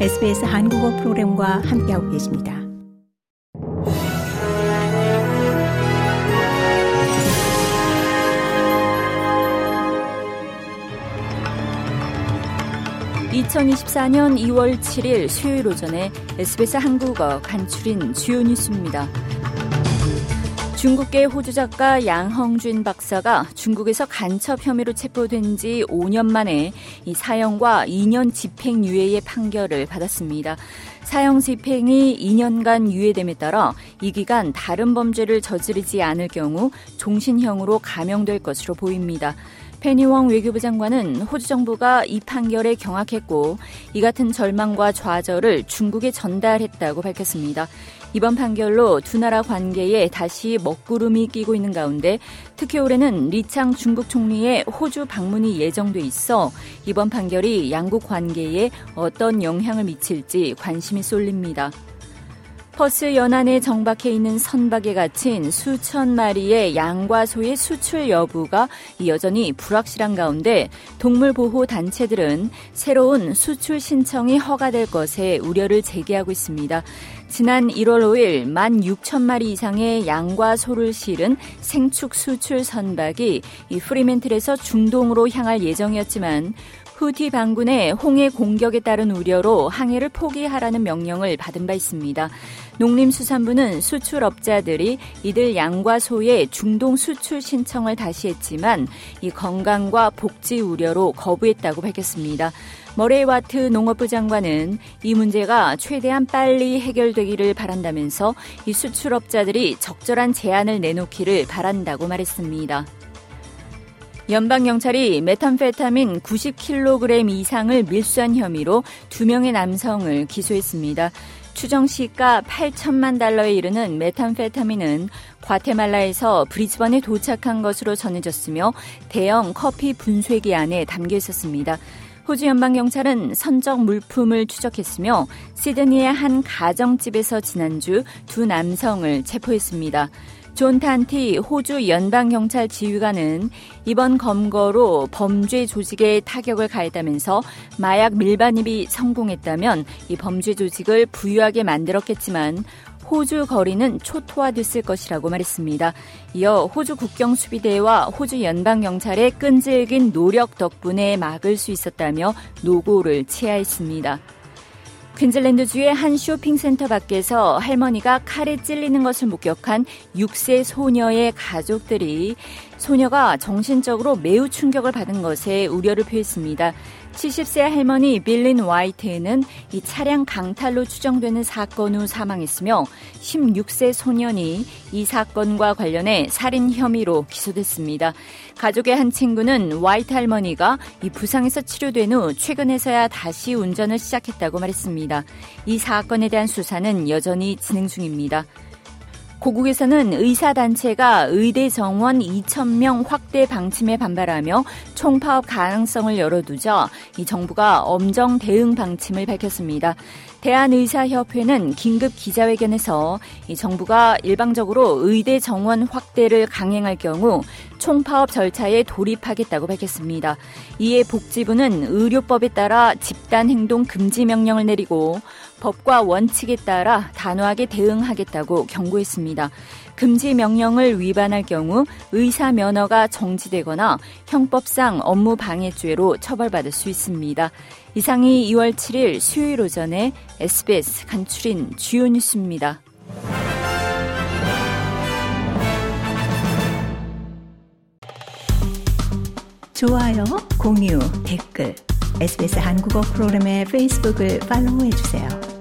SBS 한국어 프로그램과 함께하고 계십니다. (2024년 2월 7일) 수요일 오전에 SBS 한국어 간추린 주요 뉴스입니다. 중국계 호주 작가 양헝준 박사가 중국에서 간첩 혐의로 체포된 지 5년 만에 이 사형과 2년 집행유예의 판결을 받았습니다. 사형 집행이 2년간 유예됨에 따라 이 기간 다른 범죄를 저지르지 않을 경우 종신형으로 감형될 것으로 보입니다. 페니웡 외교부 장관은 호주 정부가 이 판결에 경악했고 이 같은 절망과 좌절을 중국에 전달했다고 밝혔습니다. 이번 판결로 두 나라 관계에 다시 먹구름이 끼고 있는 가운데 특히 올해는 리창 중국 총리의 호주 방문이 예정돼 있어 이번 판결이 양국 관계에 어떤 영향을 미칠지 관심이 쏠립니다. 퍼스 연안에 정박해 있는 선박에 갇힌 수천 마리의 양과 소의 수출 여부가 여전히 불확실한 가운데 동물 보호 단체들은 새로운 수출 신청이 허가될 것에 우려를 제기하고 있습니다. 지난 1월 5일 1만 6천 마리 이상의 양과 소를 실은 생축 수출 선박이 이 프리멘틀에서 중동으로 향할 예정이었지만 후티 반군의 홍해 공격에 따른 우려로 항해를 포기하라는 명령을 받은 바 있습니다. 농림수산부는 수출업자들이 이들 양과 소의 중동 수출 신청을 다시 했지만 이 건강과 복지 우려로 거부했다고 밝혔습니다. 머레이 와트 농업부 장관은 이 문제가 최대한 빨리 해결되기를 바란다면서 이 수출업자들이 적절한 제안을 내놓기를 바란다고 말했습니다. 연방경찰이 메탄페타민 90kg 이상을 밀수한 혐의로 두 명의 남성을 기소했습니다. 추정 시가 8천만 달러에 이르는 메탄페타민은 과테말라에서 브리즈번에 도착한 것으로 전해졌으며 대형 커피 분쇄기 안에 담겨 있었습니다. 호주 연방경찰은 선적 물품을 추적했으며 시드니의 한 가정집에서 지난주 두 남성을 체포했습니다. 존 탄티 호주 연방경찰 지휘관은 이번 검거로 범죄 조직에 타격을 가했다면서 마약 밀반입이 성공했다면 이 범죄 조직을 부유하게 만들었겠지만 호주 거리는 초토화됐을 것이라고 말했습니다. 이어 호주 국경수비대와 호주 연방경찰의 끈질긴 노력 덕분에 막을 수 있었다며 노고를 치하했습니다. 퀸즐랜드주의 한 쇼핑센터 밖에서 할머니가 칼에 찔리는 것을 목격한 6세 소녀의 가족들이 소녀가 정신적으로 매우 충격을 받은 것에 우려를 표했습니다. 70세 할머니 빌린 와이트는 이 차량 강탈로 추정되는 사건 후 사망했으며 16세 소년이 이 사건과 관련해 살인 혐의로 기소됐습니다. 가족의 한 친구는 와이트 할머니가 이 부상에서 치료된 후 최근에서야 다시 운전을 시작했다고 말했습니다. 이 사건에 대한 수사는 여전히 진행 중입니다. 고국에서는 의사단체가 의대 정원 2,000명 확대 방침에 반발하며 총파업 가능성을 열어두자 이 정부가 엄정 대응 방침을 밝혔습니다. 대한의사협회는 긴급 기자회견에서 이 정부가 일방적으로 의대 정원 확대를 강행할 경우 총파업 절차에 돌입하겠다고 밝혔습니다. 이에 복지부는 의료법에 따라 집단 행동 금지 명령을 내리고 법과 원칙에 따라 단호하게 대응하겠다고 경고했습니다. 금지 명령을 위반할 경우 의사 면허가 정지되거나 형법상 업무 방해죄로 처벌받을 수 있습니다. 이상이 2월 7일 수요일 오전에 SBS 간추린 주요 뉴스입니다. 좋아요, 공유, 댓글, SBS 한국어 프로그램의 페이스북을 팔로우해 주세요.